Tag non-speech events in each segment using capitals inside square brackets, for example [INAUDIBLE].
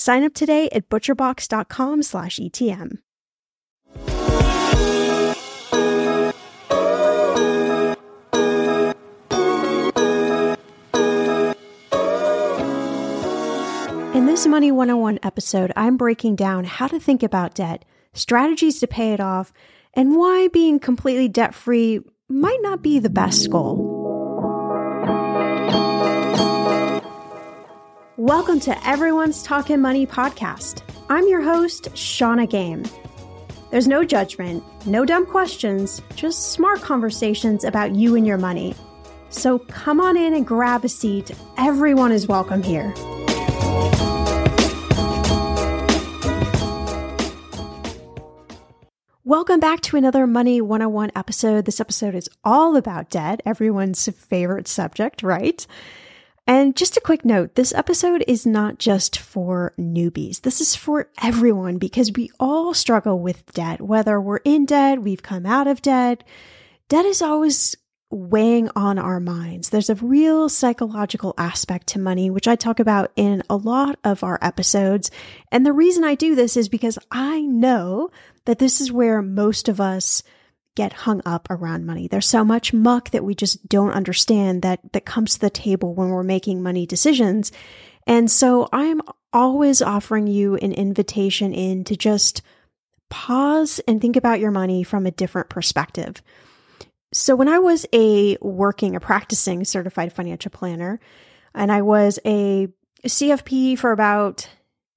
Sign up today at butcherbox.com slash ETM. In this Money 101 episode, I'm breaking down how to think about debt, strategies to pay it off, and why being completely debt free might not be the best goal. Welcome to Everyone's Talking Money podcast. I'm your host, Shannah Game. There's no judgment, no dumb questions, just smart conversations about you and your money. So come on in and grab a seat. Everyone is welcome here. Welcome back to another Money 101 episode. This episode is all about debt, everyone's favorite subject, right? And just a quick note this episode is not just for newbies. This is for everyone because we all struggle with debt, whether we're in debt, we've come out of debt. Debt is always weighing on our minds. There's a real psychological aspect to money, which I talk about in a lot of our episodes. And the reason I do this is because I know that this is where most of us get hung up around money. There's so much muck that we just don't understand that that comes to the table when we're making money decisions. And so I'm always offering you an invitation in to just pause and think about your money from a different perspective. So when I was a working, a practicing certified financial planner, and I was a CFP for about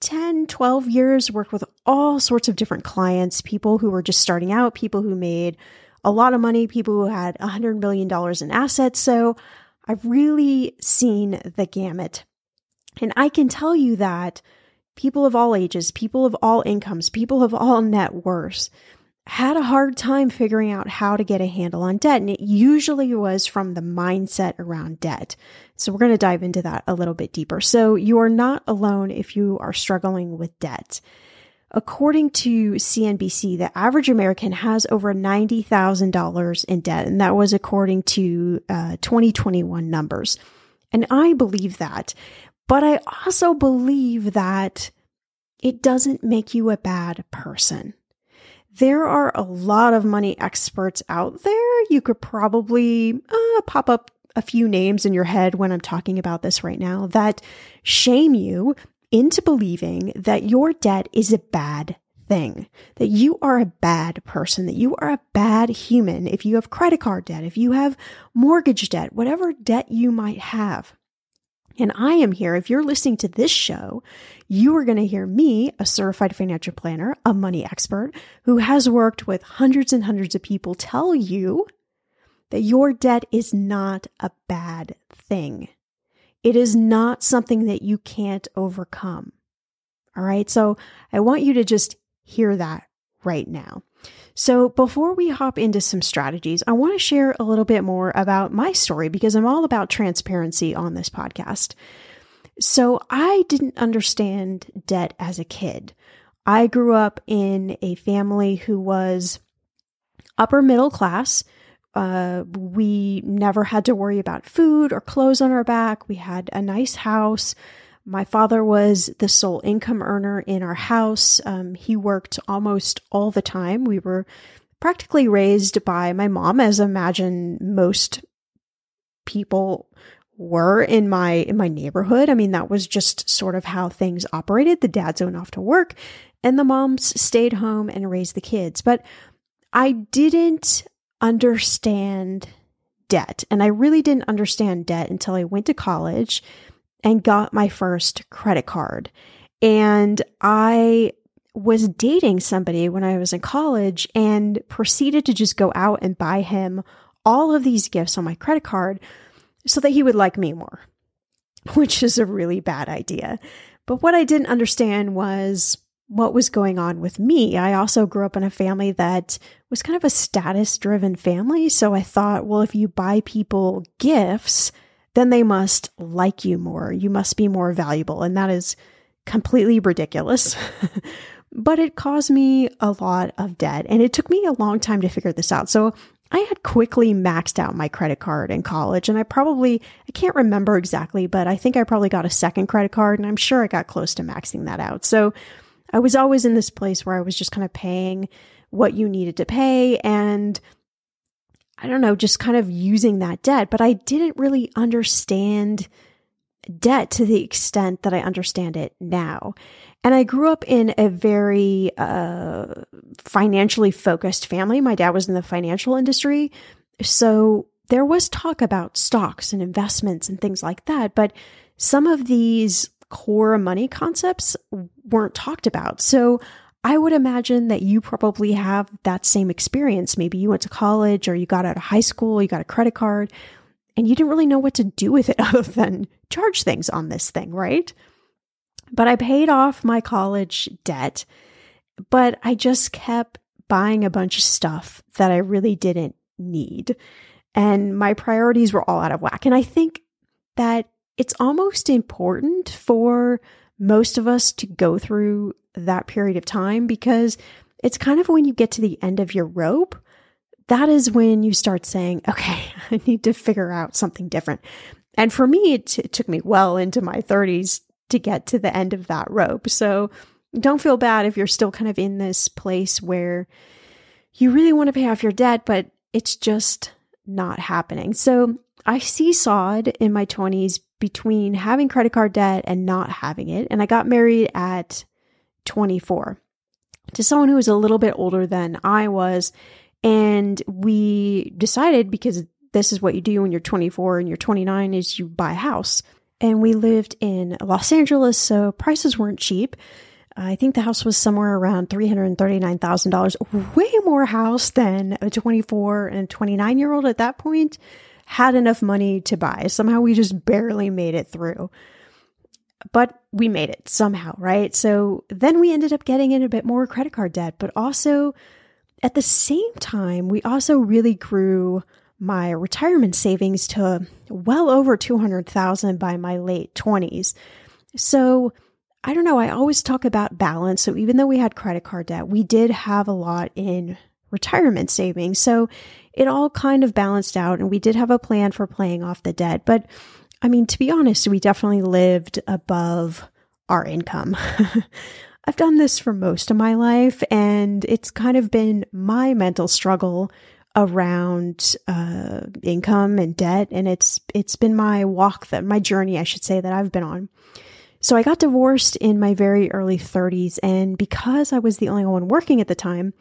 10, 12 years, worked with all sorts of different clients, people who were just starting out, people who made a lot of money, people who had $100 million in assets. So I've really seen the gamut. And I can tell you that people of all ages, people of all incomes, people of all net worths, had a hard time figuring out how to get a handle on debt. And it usually was from the mindset around debt. So we're going to dive into that a little bit deeper. So you are not alone if you are struggling with debt. According to CNBC, the average American has over $90,000 in debt. And that was according to uh, 2021 numbers. And I believe that. But I also believe that it doesn't make you a bad person there are a lot of money experts out there. You could probably uh, pop up a few names in your head when I'm talking about this right now that shame you into believing that your debt is a bad thing, that you are a bad person, that you are a bad human if you have credit card debt, if you have mortgage debt, whatever debt you might have. And I am here. If you're listening to this show, you are going to hear me, a certified financial planner, a money expert who has worked with hundreds and hundreds of people, tell you that your debt is not a bad thing. It is not something that you can't overcome. All right. So I want you to just hear that right now. So, before we hop into some strategies, I want to share a little bit more about my story because I'm all about transparency on this podcast. So, I didn't understand debt as a kid. I grew up in a family who was upper middle class. Uh, we never had to worry about food or clothes on our back. We had a nice house. My father was the sole income earner in our house. Um, he worked almost all the time. We were practically raised by my mom, as I imagine most people were in my in my neighborhood. I mean, that was just sort of how things operated. The dads went off to work, and the moms stayed home and raised the kids. But I didn't understand debt, and I really didn't understand debt until I went to college and got my first credit card. And I was dating somebody when I was in college and proceeded to just go out and buy him all of these gifts on my credit card so that he would like me more, [LAUGHS] which is a really bad idea. But what I didn't understand was what was going on with me. I also grew up in a family that was kind of a status driven family. So I thought, well, if you buy people gifts, then they must like you more. You must be more valuable. And that is completely ridiculous. [LAUGHS] but it caused me a lot of debt and it took me a long time to figure this out. So I had quickly maxed out my credit card in college and I probably, I can't remember exactly, but I think I probably got a second credit card and I'm sure I got close to maxing that out. So I was always in this place where I was just kind of paying what you needed to pay and I don't know, just kind of using that debt, but I didn't really understand debt to the extent that I understand it now. And I grew up in a very uh, financially focused family. My dad was in the financial industry. So there was talk about stocks and investments and things like that. But some of these core money concepts weren't talked about. So I would imagine that you probably have that same experience. Maybe you went to college or you got out of high school, you got a credit card, and you didn't really know what to do with it [LAUGHS] other than charge things on this thing, right? But I paid off my college debt, but I just kept buying a bunch of stuff that I really didn't need. And my priorities were all out of whack. And I think that it's almost important for most of us to go through that period of time because it's kind of when you get to the end of your rope, that is when you start saying, okay, [LAUGHS] I need to figure out something different. And for me, it, t- it took me well into my 30s to get to the end of that rope. So don't feel bad if you're still kind of in this place where you really want to pay off your debt, but it's just not happening. So I seesawed in my 20s between having credit card debt and not having it. And I got married at 24 to someone who was a little bit older than I was. And we decided because this is what you do when you're 24 and you're 29 is you buy a house. And we lived in Los Angeles, so prices weren't cheap. I think the house was somewhere around $339,000, way more house than a 24 and 29 year old at that point had enough money to buy. Somehow we just barely made it through but we made it somehow, right? So then we ended up getting in a bit more credit card debt, but also at the same time, we also really grew my retirement savings to well over 200,000 by my late 20s. So, I don't know, I always talk about balance. So, even though we had credit card debt, we did have a lot in retirement savings. So, it all kind of balanced out and we did have a plan for paying off the debt. But I mean, to be honest, we definitely lived above our income. [LAUGHS] I've done this for most of my life, and it's kind of been my mental struggle around uh, income and debt, and it's it's been my walk that my journey, I should say, that I've been on. So I got divorced in my very early 30s, and because I was the only one working at the time,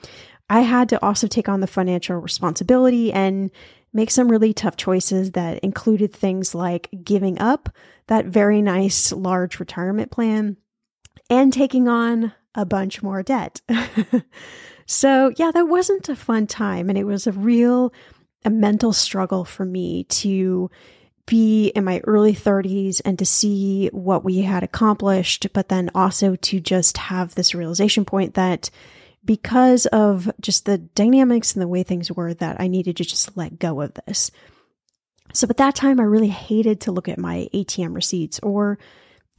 I had to also take on the financial responsibility and make some really tough choices that included things like giving up that very nice large retirement plan and taking on a bunch more debt. [LAUGHS] so, yeah, that wasn't a fun time. And it was a real a mental struggle for me to be in my early 30s and to see what we had accomplished, but then also to just have this realization point that because of just the dynamics and the way things were, that I needed to just let go of this. So at that time, I really hated to look at my ATM receipts or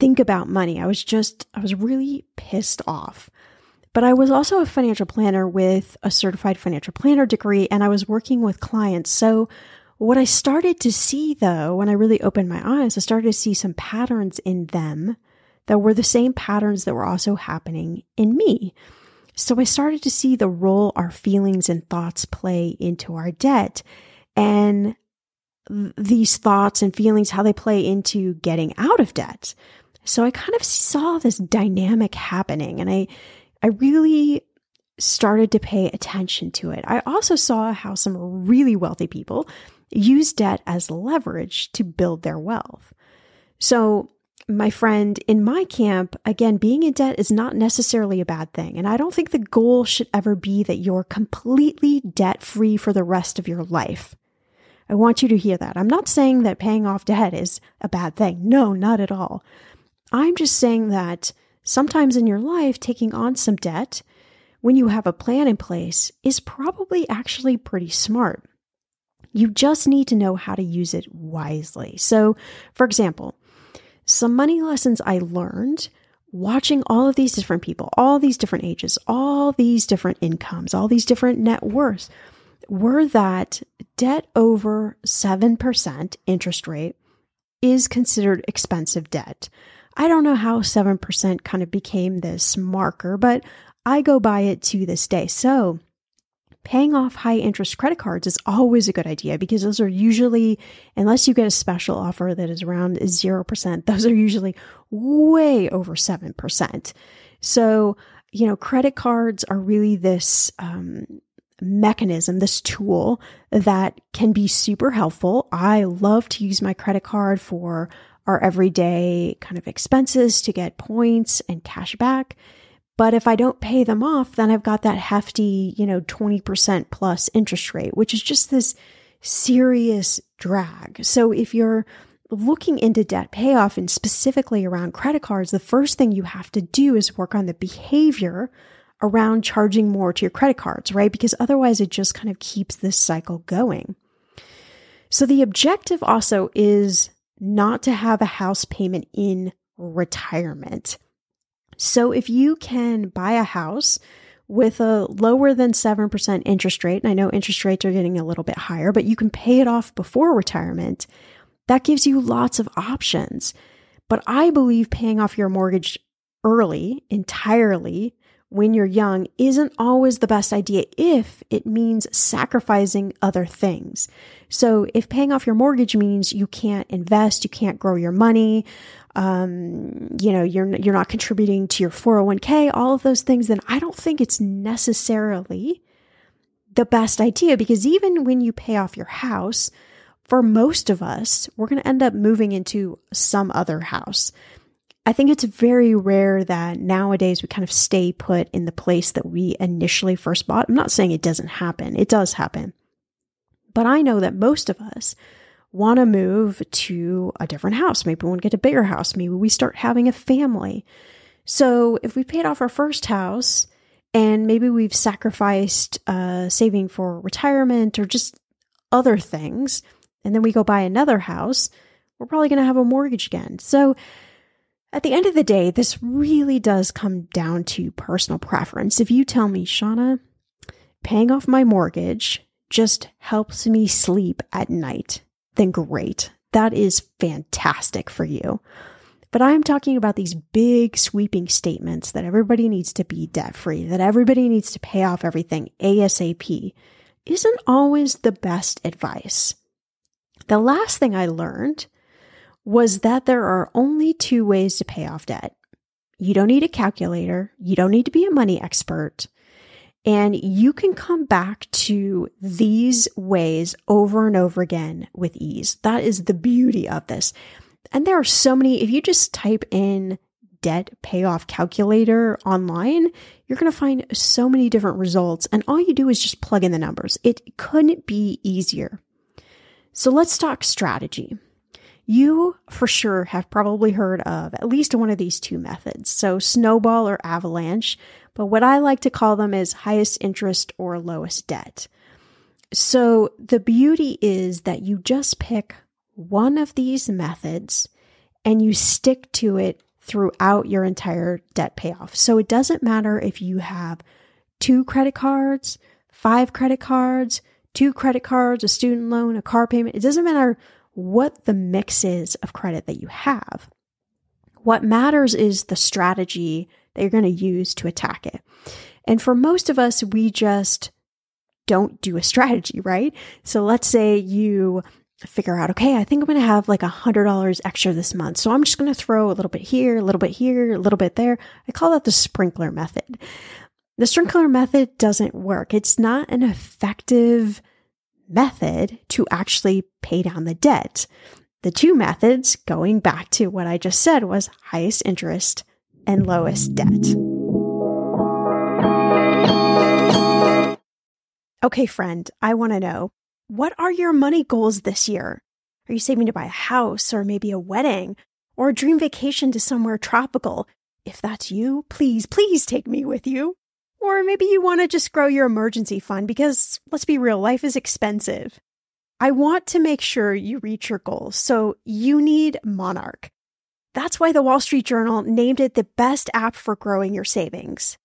think about money. I was just, I was really pissed off. But I was also a financial planner with a certified financial planner degree, and I was working with clients. So, what I started to see though, when I really opened my eyes, I started to see some patterns in them that were the same patterns that were also happening in me. So, I started to see the role our feelings and thoughts play into our debt. And these thoughts and feelings, how they play into getting out of debt. So I kind of saw this dynamic happening and I, I really started to pay attention to it. I also saw how some really wealthy people use debt as leverage to build their wealth. So, my friend, in my camp, again, being in debt is not necessarily a bad thing. And I don't think the goal should ever be that you're completely debt free for the rest of your life. I want you to hear that. I'm not saying that paying off debt is a bad thing. No, not at all. I'm just saying that sometimes in your life, taking on some debt when you have a plan in place is probably actually pretty smart. You just need to know how to use it wisely. So, for example, some money lessons I learned watching all of these different people, all these different ages, all these different incomes, all these different net worths were that debt over 7% interest rate is considered expensive debt. I don't know how 7% kind of became this marker, but I go by it to this day. So, paying off high interest credit cards is always a good idea because those are usually, unless you get a special offer that is around 0%, [LAUGHS] those are usually way over 7%. So, you know, credit cards are really this um, mechanism, this tool that can be super helpful. I love to use my credit card for our everyday kind of expenses to get points and cash back. But if I don't pay them off, then I've got that hefty, you know, 20% plus interest rate, which is just this serious drag. So if you're looking into debt payoff and specifically around credit cards, the first thing you have to do is work on the behavior around charging more to your credit cards, right? Because otherwise it just kind of keeps this cycle going. So the objective also is not to have a house payment in retirement. So if you can buy a house with a lower than 7% interest rate, and I know interest rates are getting a little bit higher, but you can pay it off before retirement, that gives you lots of options. But I believe paying off your mortgage early entirely when you're young isn't always the best idea if it means sacrificing other things. So if paying off your mortgage means you can't invest, you can't grow your money, um, you know, you're, you're not contributing to your 401k, all of those things, then I don't think it's necessarily the best idea because even when you pay off your house, for most of us, we're going to end up moving into some other house. I think it's very rare that nowadays we kind of stay put in the place that we initially first bought. I'm not saying it doesn't happen, it does happen. But I know that most of us want to move to a different house. Maybe we want to get a bigger house. Maybe we start having a family. So if we paid off our first house and maybe we've sacrificed uh, saving for retirement or just other things, and then we go buy another house, we're probably going to have a mortgage again. So at the end of the day, this really does come down to personal preference. If you tell me, Shannah, paying off my mortgage just helps me sleep at night, then great. That is fantastic for you. But I'm talking about these big sweeping statements that everybody needs to be debt free, that everybody needs to pay off everything ASAP, isn't always the best advice. The last thing I learned was that there are only two ways to pay off debt. You don't need a calculator. You don't need to be a money expert. And you can come back to these ways over and over again with ease. That is the beauty of this. And there are so many, if you just type in debt payoff calculator online, you're going to find so many different results. And all you do is just plug in the numbers. It couldn't be easier. So let's talk strategy. You for sure have probably heard of at least one of these two methods. So snowball or avalanche, but what I like to call them is highest interest or lowest debt. So the beauty is that you just pick one of these methods and you stick to it throughout your entire debt payoff. So it doesn't matter if you have two credit cards, five credit cards, two credit cards, a student loan, a car payment. It doesn't matter what the mix is of credit that you have. What matters is the strategy that you're going to use to attack it. And for most of us, we just don't do a strategy, right? So let's say you figure out, okay, I think I'm going to have like a hundred dollars extra this month. So I'm just going to throw a little bit here, a little bit here, a little bit there. I call that the sprinkler method. The sprinkler method doesn't work. It's not an effective method to actually pay down the debt. The two methods, going back to what I just said, was highest interest and lowest debt. Okay, friend, I want to know what are your money goals this year? Are you saving to buy a house or maybe a wedding or a dream vacation to somewhere tropical? If that's you, please, please take me with you. Or maybe you want to just grow your emergency fund because let's be real, life is expensive. I want to make sure you reach your goals, so you need Monarch. That's why the Wall Street Journal named it the best app for growing your savings.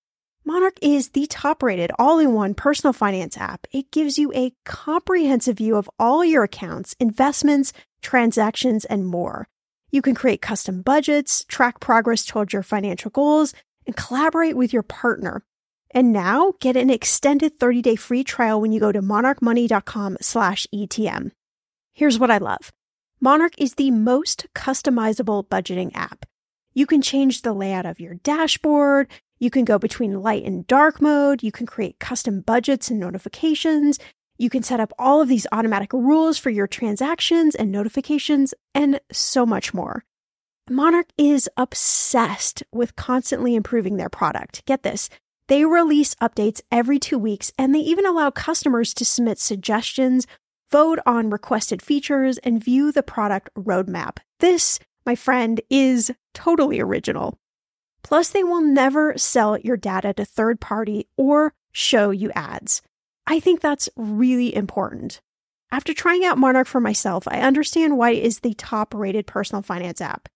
Monarch is the top rated all in one personal finance app. It gives you a comprehensive view of all your accounts, investments, transactions, and more. You can create custom budgets, track progress towards your financial goals, and collaborate with your partner. And now get an extended 30-day free trial when you go to monarchmoney.com slash ETM. Here's what I love. Monarch is the most customizable budgeting app. You can change the layout of your dashboard. You can go between light and dark mode. You can create custom budgets and notifications. You can set up all of these automatic rules for your transactions and notifications and so much more. Monarch is obsessed with constantly improving their product. Get this. They release updates every two weeks and they even allow customers to submit suggestions, vote on requested features, and view the product roadmap. This, my friend, is totally original. Plus, they will never sell your data to third party or show you ads. I think that's really important. After trying out Monarch for myself, I understand why it is the top rated personal finance app.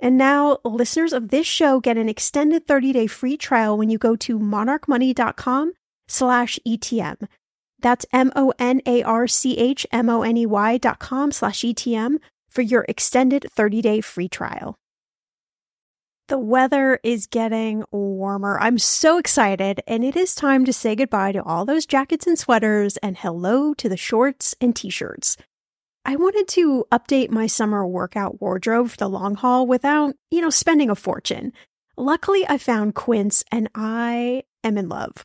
And now listeners of this show get an extended 30-day free trial when you go to monarchmoney.com slash ETM. That's M-O-N-A-R-C-H-M-O-N-E-Y dot com slash ETM for your extended 30-day free trial. The weather is getting warmer. I'm so excited, and it is time to say goodbye to all those jackets and sweaters and hello to the shorts and t-shirts. I wanted to update my summer workout wardrobe for the long haul without, you know, spending a fortune. Luckily, I found Quince and I am in love.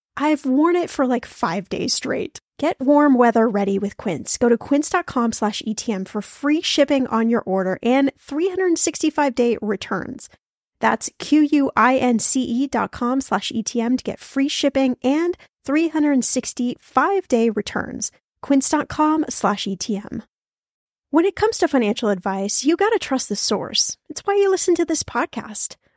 I've worn it for like five days straight. Get warm weather ready with Quince. Go to quince.com slash ETM for free shipping on your order and 365 day returns. That's Q-U-I-N-C-E dot com slash ETM to get free shipping and 365 day returns. Quince.com slash ETM. When it comes to financial advice, you gotta trust the source. It's why you listen to this podcast.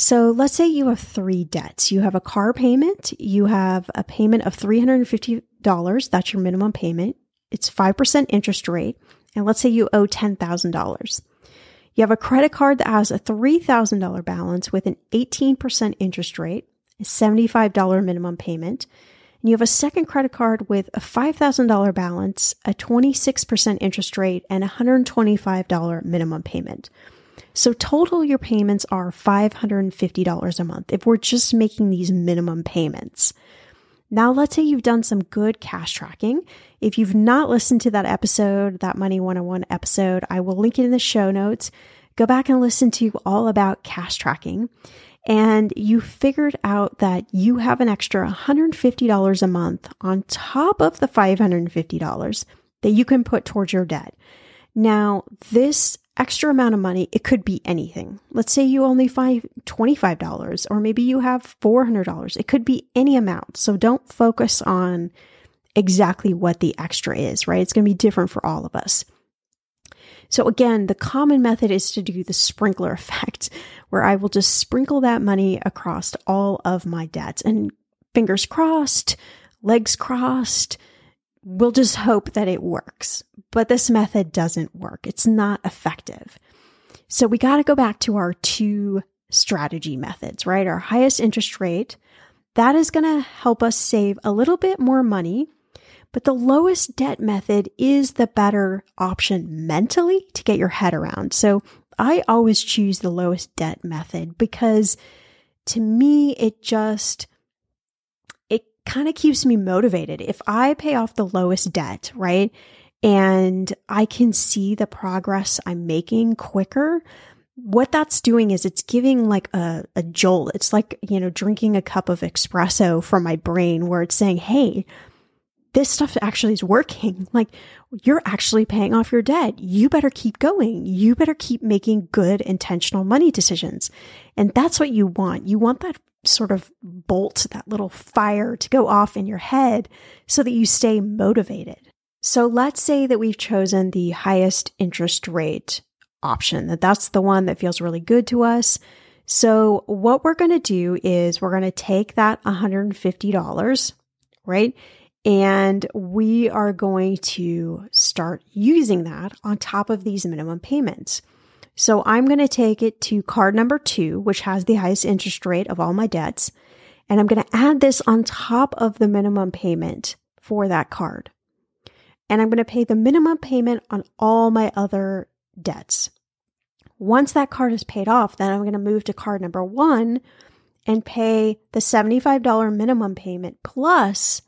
So let's say you have three debts. You have a car payment, you have a payment of $350, that's your minimum payment. It's 5% interest rate, and let's say you owe $10,000. You have a credit card that has a $3,000 balance with an 18% interest rate, a $75 minimum payment, and you have a second credit card with a $5,000 balance, a 26% interest rate, and a $125 minimum payment. So total your payments are $550 a month if we're just making these minimum payments. Now, let's say you've done some good cash tracking. If you've not listened to that episode, that Money 101 episode, I will link it in the show notes. Go back and listen to all about cash tracking. And you figured out that you have an extra $150 a month on top of the $550 that you can put towards your debt. Now, this extra amount of money, it could be anything. Let's say you only find $25 or maybe you have $400. It could be any amount. So don't focus on exactly what the extra is, right? It's going to be different for all of us. So again, the common method is to do the sprinkler [LAUGHS] effect, where I will just sprinkle that money across all of my debts and fingers crossed, legs crossed, we'll just hope that it works. But this method doesn't work. It's not effective. So we got to go back to our two strategy methods, right? Our highest interest rate, that is going to help us save a little bit more money. But the lowest debt method is the better option mentally to get your head around. So I always choose the lowest debt method because to me, it just kind of keeps me motivated. If I pay off the lowest debt, right? And I can see the progress I'm making quicker. What that's doing is it's giving like a, a jolt. It's like, you know, drinking a cup of espresso from my brain where it's saying, Hey, this stuff actually is working. [LAUGHS] Like you're actually paying off your debt. You better keep going. You better keep making good intentional money decisions. And that's what you want. You want that sort of bolt, that little fire to go off in your head so that you stay motivated. So let's say that we've chosen the highest interest rate option, that that's the one that feels really good to us. So what we're going to do is we're going to take that $150, right? And we are going to start using that on top of these minimum payments. So I'm going to take it to card number two, which has the highest interest rate of all my debts. And I'm going to add this on top of the minimum payment for that card. And I'm going to pay the minimum payment on all my other debts. Once that card is paid off, then I'm going to move to card number one and pay the $75 minimum payment plus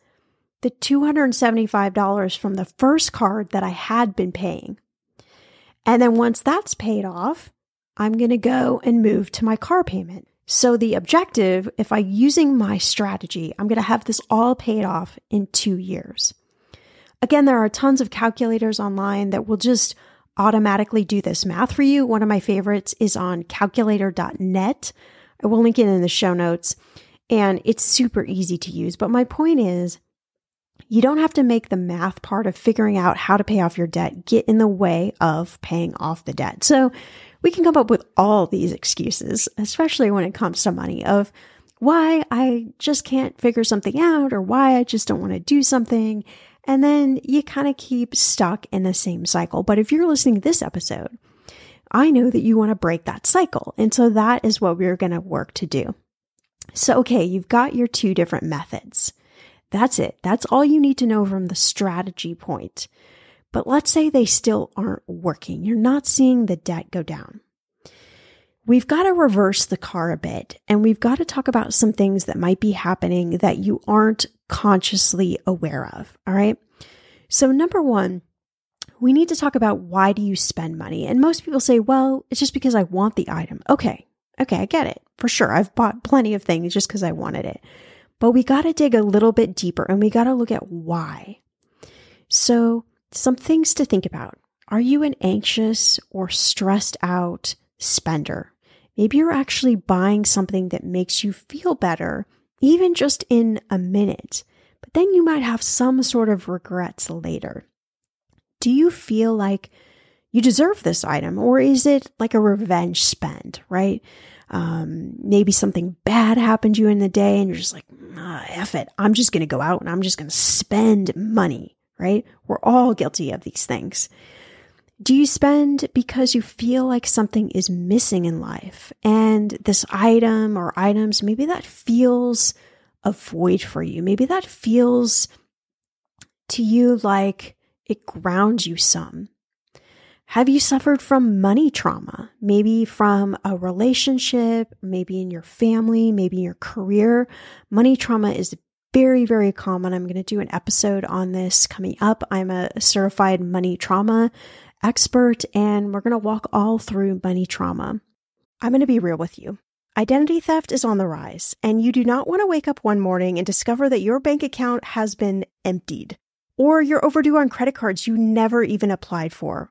the $275 from the first card that I had been paying. And then once that's paid off, I'm going to go and move to my car payment. So the objective, if I using my strategy, I'm going to have this all paid off in two years. Again, there are tons of calculators online that will just automatically do this math for you. One of my favorites is on calculator.net. I will link it in the show notes and it's super easy to use. But my point is, you don't have to make the math part of figuring out how to pay off your debt get in the way of paying off the debt. So we can come up with all these excuses, especially when it comes to money of why I just can't figure something out or why I just don't want to do something. And then you kind of keep stuck in the same cycle. But if you're listening to this episode, I know that you want to break that cycle. And so that is what we're going to work to do. So, okay, you've got your two different methods. That's it. That's all you need to know from the strategy point. But let's say they still aren't working. You're not seeing the debt go down. We've got to reverse the car a bit and we've got to talk about some things that might be happening that you aren't consciously aware of. All right. So number one, we need to talk about why do you spend money? And most people say, well, it's just because I want the item. Okay. Okay. I get it for sure. I've bought plenty of things just because I wanted it, but we got to dig a little bit deeper and we got to look at why. So some things to think about. Are you an anxious or stressed out spender? Maybe you're actually buying something that makes you feel better, even just in a minute, but then you might have some sort of regrets later. Do you feel like you deserve this item, or is it like a revenge spend, right? Um, maybe something bad happened to you in the day and you're just like, ah, F it. I'm just going to go out and I'm just going to spend money, right? We're all guilty of these things. Do you spend because you feel like something is missing in life and this item or items, maybe that feels a void for you. Maybe that feels to you like it grounds you some. Have you suffered from money trauma? Maybe from a relationship, maybe in your family, maybe in your career. Money trauma is very, very common. I'm going to do an episode on this coming up. I'm a certified money trauma expert, and we're going to walk all through money trauma. I'm going to be real with you. Identity theft is on the rise, and you do not want to wake up one morning and discover that your bank account has been emptied, or you're overdue on credit cards you never even applied for.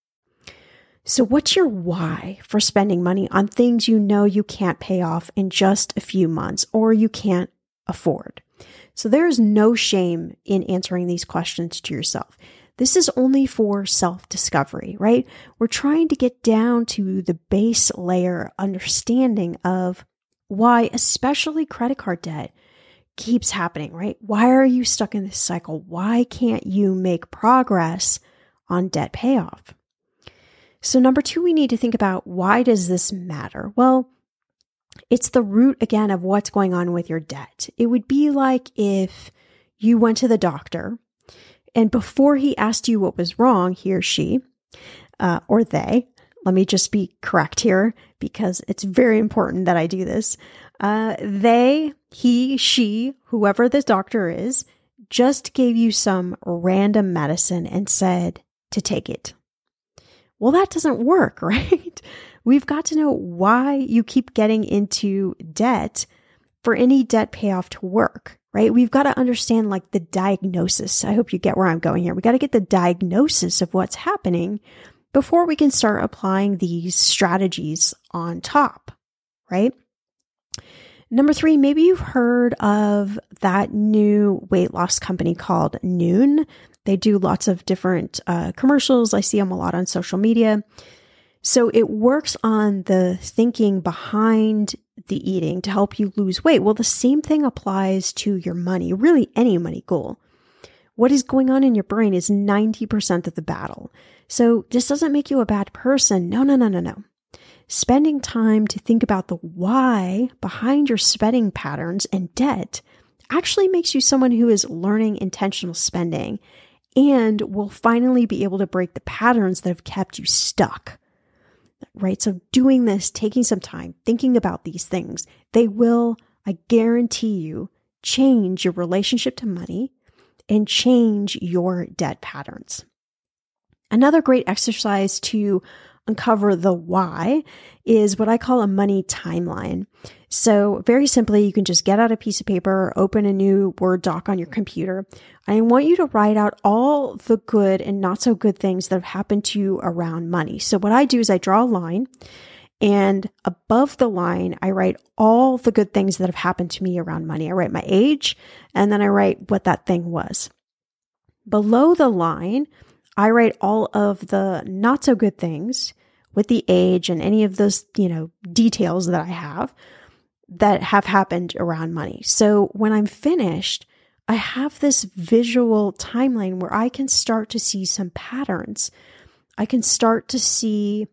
So, what's your why for spending money on things you know you can't pay off in just a few months or you can't afford? So, there is no shame in answering these questions to yourself. This is only for self discovery, right? We're trying to get down to the base layer understanding of why, especially credit card debt, keeps happening, right? Why are you stuck in this cycle? Why can't you make progress on debt payoff? So number 2 we need to think about why does this matter? Well, it's the root again of what's going on with your debt. It would be like if you went to the doctor and before he asked you what was wrong, he or she, uh, or they, let me just be correct here because it's very important that I do this. Uh, they, he, she, whoever this doctor is, just gave you some random medicine and said to take it. Well, that doesn't work, [LAUGHS] right? We've got to know why you keep getting into debt for any debt payoff to work right? We've got to understand like the diagnosis. I hope you get where I'm going here. We got to get the diagnosis of what's happening before we can start applying these strategies on top, right? Number three, maybe you've heard of that new weight loss company called Noom. They do lots of different uh, commercials. I see them a lot on social media. So it works on the thinking behind the eating to help you lose weight. Well, the same thing applies to your money, really any money goal. What is going on in your brain is 90% of the battle. So this doesn't make you a bad person. No, no, no, no, no. Spending time to think about the why behind your spending patterns and debt actually makes you someone who is learning intentional spending and will finally be able to break the patterns that have kept you stuck right? So doing this, taking some time, thinking about these things, they will, I guarantee you, change your relationship to money and change your debt patterns. Another great exercise to uncover the why is what I call a money timeline. So, very simply, you can just get out a piece of paper, open a new Word doc on your computer. I want you to write out all the good and not so good things that have happened to you around money. So, what I do is I draw a line, and above the line, I write all the good things that have happened to me around money. I write my age, and then I write what that thing was. Below the line, I write all of the not so good things with the age and any of those, you know, details that I have that have happened around money. So when I'm finished, I have this visual timeline where I can start to see some patterns. I can start to see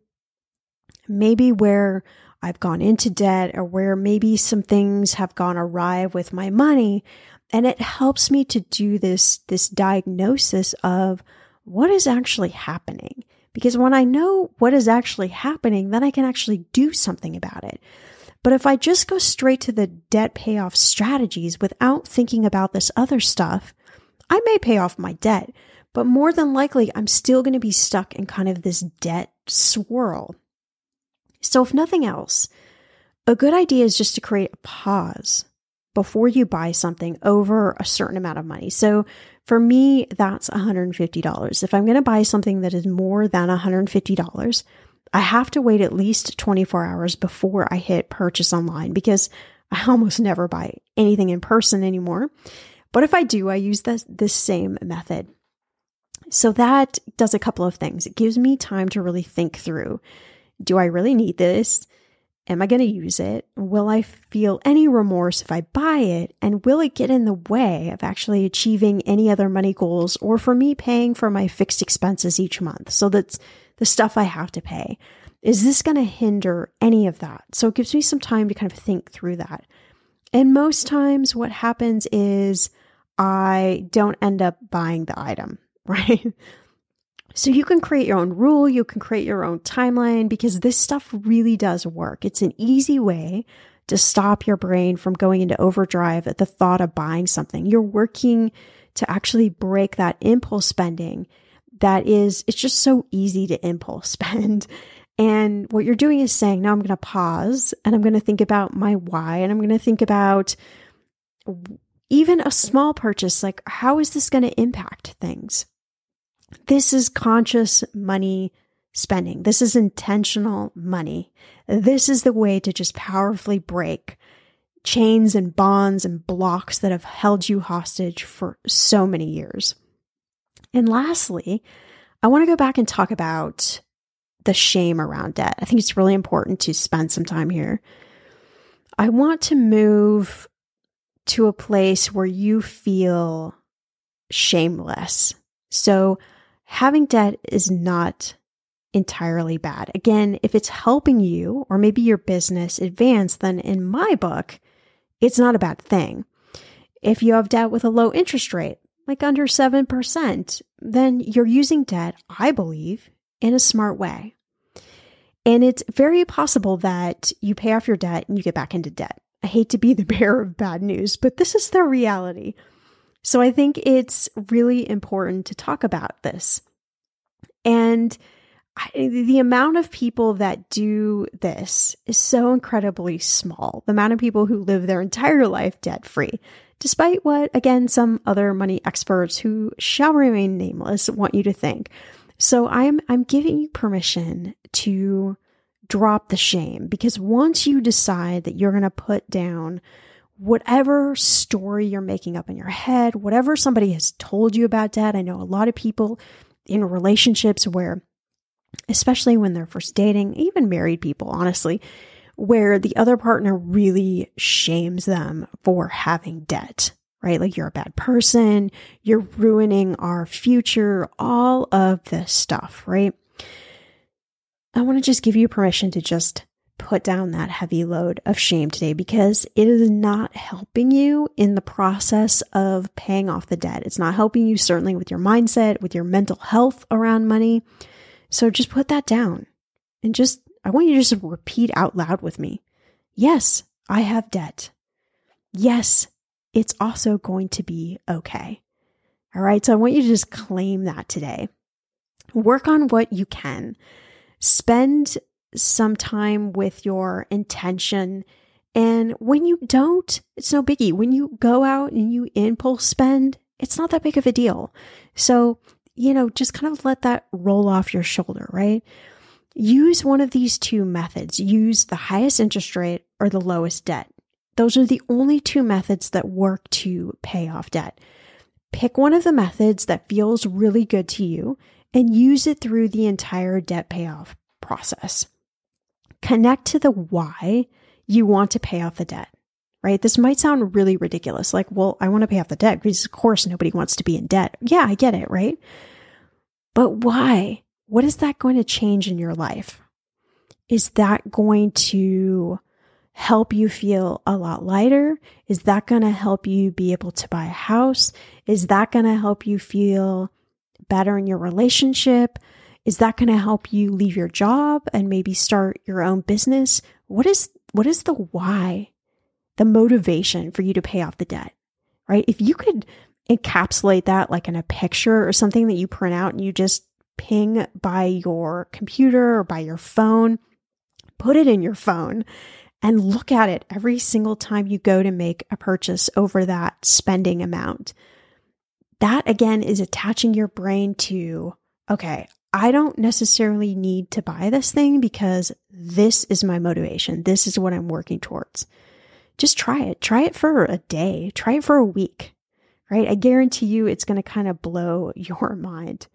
maybe where I've gone into debt or where maybe some things have gone awry with my money. And it helps me to do this, this diagnosis of what is actually happening. Because when I know what is actually happening, then I can actually do something about it. But if I just go straight to the debt payoff strategies without thinking about this other stuff, I may pay off my debt, but more than likely, I'm still going to be stuck in kind of this debt swirl. So, if nothing else, a good idea is just to create a pause before you buy something over a certain amount of money. So, for me, that's $150. If I'm going to buy something that is more than $150, I have to wait at least 24 hours before I hit purchase online because I [LAUGHS] almost never buy anything in person anymore. But if I do, I use this, this same method. So that does a couple of things. It gives me time to really think through do I really need this? Am I going to use it? Will I feel any remorse if I buy it? And will it get in the way of actually achieving any other money goals or for me paying for my fixed expenses each month? So that's the stuff I have to pay. Is this going to hinder any of that? So it gives me some time to kind of think through that. And most times what happens is I don't end up buying the item, [LAUGHS] right? So you can create your own rule, you can create your own timeline because this stuff really does work. It's an easy way to stop your brain from going into overdrive at the thought of buying something. You're working to actually break that impulse spending that is, it's just so easy to impulse [LAUGHS] spend. And what you're doing is saying, now I'm going to pause and I'm going to think about my why and I'm going to think about even a small purchase, like how is this going to impact things? This is conscious money spending. This is intentional money. This is the way to just powerfully break chains and bonds and blocks that have held you hostage for so many years. And lastly, I want to go back and talk about the shame around debt. I think it's really important to spend some time here. I want to move to a place where you feel shameless. So, having debt is not entirely bad. Again, if it's helping you or maybe your business advance, then in my book, it's not a bad thing. If you have debt with a low interest rate, like under 7%, then you're using debt, I believe, in a smart way. And it's very possible that you pay off your debt and you get back into debt. I hate to be the [LAUGHS] bearer of bad news, but this is the reality. So I think it's really important to talk about this. And the amount of people that do this is so incredibly small. The amount of people who live their entire life debt free, despite what, again, some other money experts who shall remain nameless want you to think. So I'm, I'm giving you permission to drop the shame because once you decide that you're going to put down whatever story you're making up in your head, whatever somebody has told you about debt, I know a lot of people in relationships where especially when they're first dating, even married people, honestly, where the other partner really shames them for having debt, right? Like you're a bad person, you're ruining our future, all of this stuff, right? I want to just give you permission to just put down that heavy load of shame today because it is not helping you in the process of paying off the debt. It's not helping you, certainly, with your mindset, with your mental health around money. So just put that down and just, I want you to just repeat out loud with me. Yes, I have debt. Yes, it's also going to be okay. All right. So I want you to just claim that today. Work on what you can. Spend some time with your intention. And when you don't, it's no biggie. When you go out and you impulse spend, it's not that big of a deal. So you know, just kind of let that roll off your shoulder, right? Use one of these two methods. Use the highest interest rate or the lowest debt. Those are the only two methods that work to pay off debt. Pick one of the methods that feels really good to you and use it through the entire debt payoff process. Connect to the why you want to pay off the debt, right? This might sound really ridiculous. Like, well, I want to pay off the debt because, of course, nobody wants to be in debt. Yeah, I get it, right? But why? What is that going to change in your life? Is that going to help you feel a lot lighter? Is that going to help you be able to buy a house? Is that going to help you feel better in your relationship? Is that going to help you leave your job and maybe start your own business? What is what is the why? The motivation for you to pay off the debt? Right? If you could encapsulate that like in a picture or something that you print out and you just ping by your computer or by your phone. Put it in your phone and look at it every single time you go to make a purchase over that spending amount. That again is attaching your brain to, okay, I don't necessarily need to buy this thing because this is my motivation. This is what I'm working towards. Just try it. Try it for a day. Try it for a week right? I guarantee you it's going to kind of blow [LAUGHS] your mind.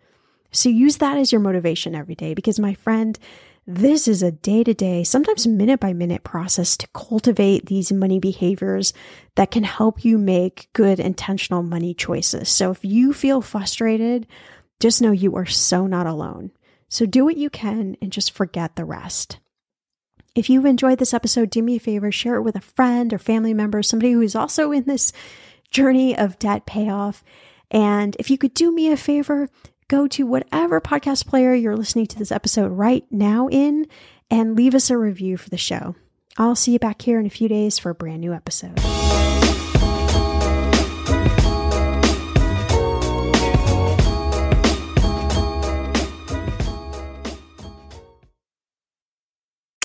So use that as your motivation every day because, my friend, this is a day to day, sometimes minute by minute process to cultivate these money behaviors that can help you make good intentional money choices. So if you feel frustrated, just know you are so not alone. So do what you can and just forget the rest. If you've enjoyed this episode, do me a favor, share it with a friend or family member, somebody who is also in this journey of debt payoff. And if you could do me a favor, go to whatever podcast player you're listening to this episode right now in and leave us a review for the show. I'll see you back here in a few days for a brand new episode.